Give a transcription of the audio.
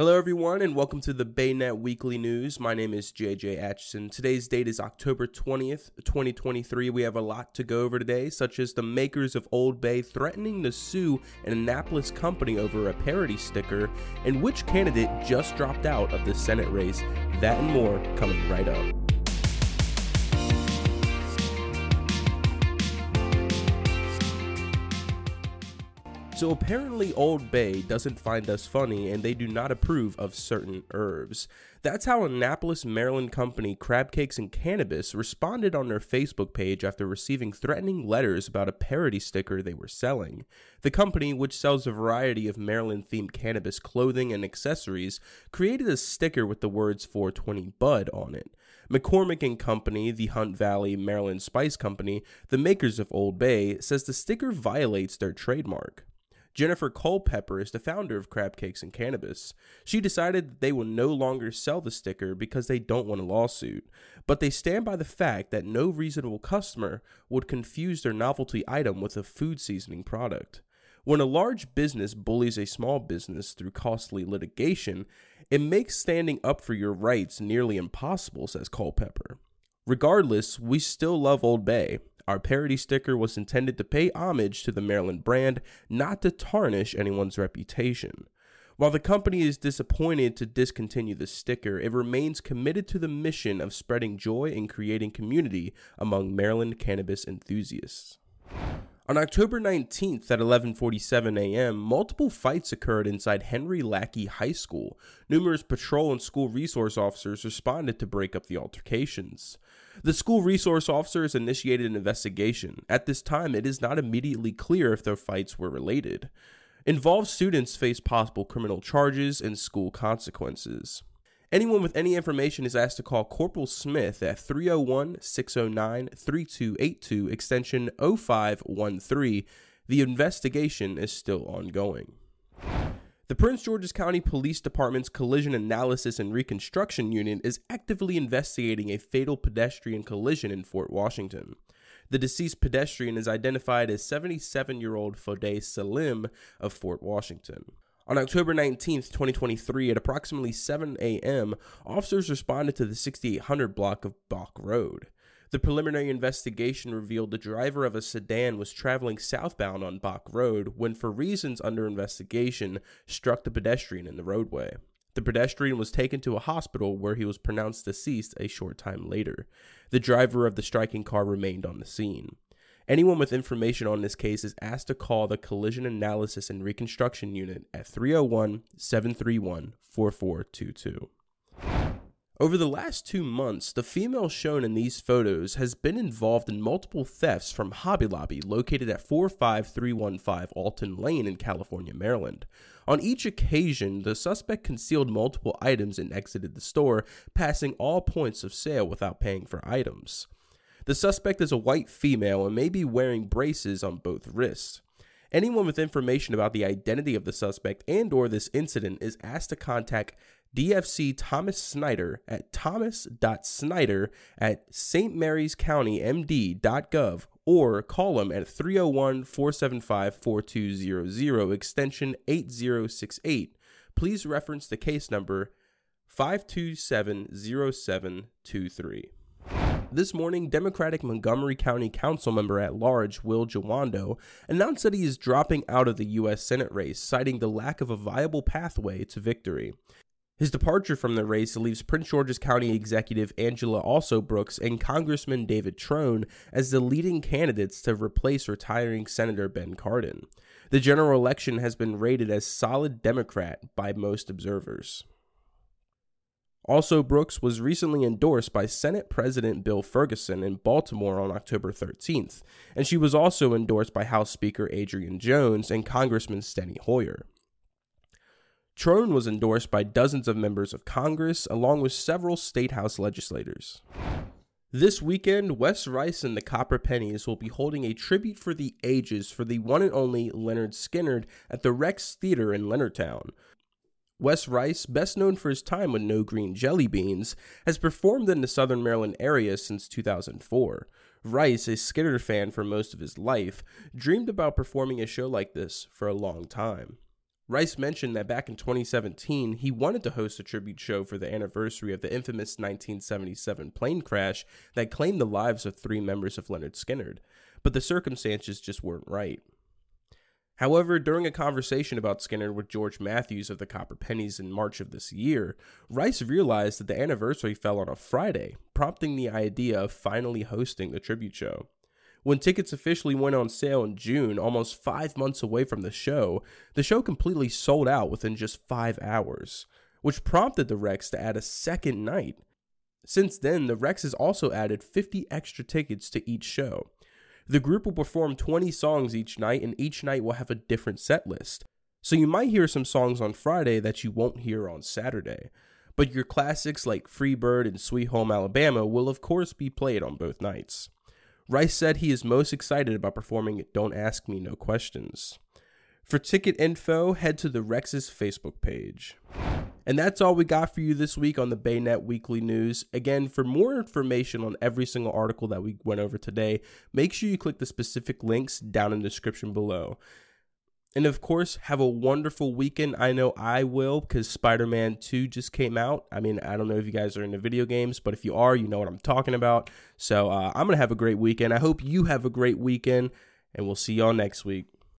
Hello, everyone, and welcome to the BayNet Weekly News. My name is JJ Atchison. Today's date is October 20th, 2023. We have a lot to go over today, such as the makers of Old Bay threatening to sue an Annapolis company over a parody sticker, and which candidate just dropped out of the Senate race. That and more coming right up. So apparently, Old Bay doesn't find us funny and they do not approve of certain herbs. That's how Annapolis, Maryland company Crab Cakes and Cannabis responded on their Facebook page after receiving threatening letters about a parody sticker they were selling. The company, which sells a variety of Maryland themed cannabis clothing and accessories, created a sticker with the words 420 Bud on it. McCormick and Company, the Hunt Valley, Maryland Spice Company, the makers of Old Bay, says the sticker violates their trademark. Jennifer Culpepper is the founder of Crab Cakes and Cannabis. She decided that they will no longer sell the sticker because they don't want a lawsuit, but they stand by the fact that no reasonable customer would confuse their novelty item with a food seasoning product. When a large business bullies a small business through costly litigation, it makes standing up for your rights nearly impossible, says Culpepper. Regardless, we still love Old Bay. Our parody sticker was intended to pay homage to the Maryland brand, not to tarnish anyone's reputation. While the company is disappointed to discontinue the sticker, it remains committed to the mission of spreading joy and creating community among Maryland cannabis enthusiasts. On October 19th at 11:47 a.m., multiple fights occurred inside Henry Lackey High School. Numerous patrol and school resource officers responded to break up the altercations. The school resource officers initiated an investigation. At this time, it is not immediately clear if the fights were related. Involved students face possible criminal charges and school consequences. Anyone with any information is asked to call Corporal Smith at 301 609 3282, extension 0513. The investigation is still ongoing. The Prince George's County Police Department's Collision Analysis and Reconstruction Unit is actively investigating a fatal pedestrian collision in Fort Washington. The deceased pedestrian is identified as 77 year old Fode Salim of Fort Washington. On October 19, 2023, at approximately 7 a.m., officers responded to the 6800 block of Bock Road. The preliminary investigation revealed the driver of a sedan was traveling southbound on Bock Road when, for reasons under investigation, struck the pedestrian in the roadway. The pedestrian was taken to a hospital where he was pronounced deceased a short time later. The driver of the striking car remained on the scene. Anyone with information on this case is asked to call the Collision Analysis and Reconstruction Unit at 301 731 4422. Over the last two months, the female shown in these photos has been involved in multiple thefts from Hobby Lobby, located at 45315 Alton Lane in California, Maryland. On each occasion, the suspect concealed multiple items and exited the store, passing all points of sale without paying for items. The suspect is a white female and may be wearing braces on both wrists. Anyone with information about the identity of the suspect and or this incident is asked to contact DFC Thomas Snyder at thomas.snyder at stmaryscountymd.gov or call him at 301 475 4200 extension 8068. Please reference the case number 5270723. This morning, Democratic Montgomery County Council member at large Will Jawando announced that he is dropping out of the U.S. Senate race, citing the lack of a viable pathway to victory. His departure from the race leaves Prince George's County Executive Angela Alsobrooks and Congressman David Trone as the leading candidates to replace retiring Senator Ben Cardin. The general election has been rated as solid Democrat by most observers. Alsobrooks was recently endorsed by Senate President Bill Ferguson in Baltimore on October 13th, and she was also endorsed by House Speaker Adrian Jones and Congressman Steny Hoyer. Trone was endorsed by dozens of members of Congress, along with several state house legislators. This weekend, Wes Rice and the Copper Pennies will be holding a tribute for the ages for the one and only Lynyrd Skynyrd at the Rex Theater in Leonardtown. Wes Rice, best known for his time with No Green Jelly Beans, has performed in the Southern Maryland area since 2004. Rice, a Skynyrd fan for most of his life, dreamed about performing a show like this for a long time. Rice mentioned that back in 2017, he wanted to host a tribute show for the anniversary of the infamous 1977 plane crash that claimed the lives of three members of Lynyrd Skynyrd, but the circumstances just weren't right. However, during a conversation about Skynyrd with George Matthews of the Copper Pennies in March of this year, Rice realized that the anniversary fell on a Friday, prompting the idea of finally hosting the tribute show. When tickets officially went on sale in June, almost five months away from the show, the show completely sold out within just five hours, which prompted the Rex to add a second night. Since then, the Rex has also added 50 extra tickets to each show, the group will perform 20 songs each night, and each night will have a different set list. So you might hear some songs on Friday that you won't hear on Saturday. But your classics like Free Bird and Sweet Home Alabama will, of course, be played on both nights. Rice said he is most excited about performing Don't Ask Me No Questions. For ticket info, head to the Rex's Facebook page. And that's all we got for you this week on the BayNet Weekly News. Again, for more information on every single article that we went over today, make sure you click the specific links down in the description below. And of course, have a wonderful weekend. I know I will because Spider Man 2 just came out. I mean, I don't know if you guys are into video games, but if you are, you know what I'm talking about. So uh, I'm going to have a great weekend. I hope you have a great weekend, and we'll see y'all next week.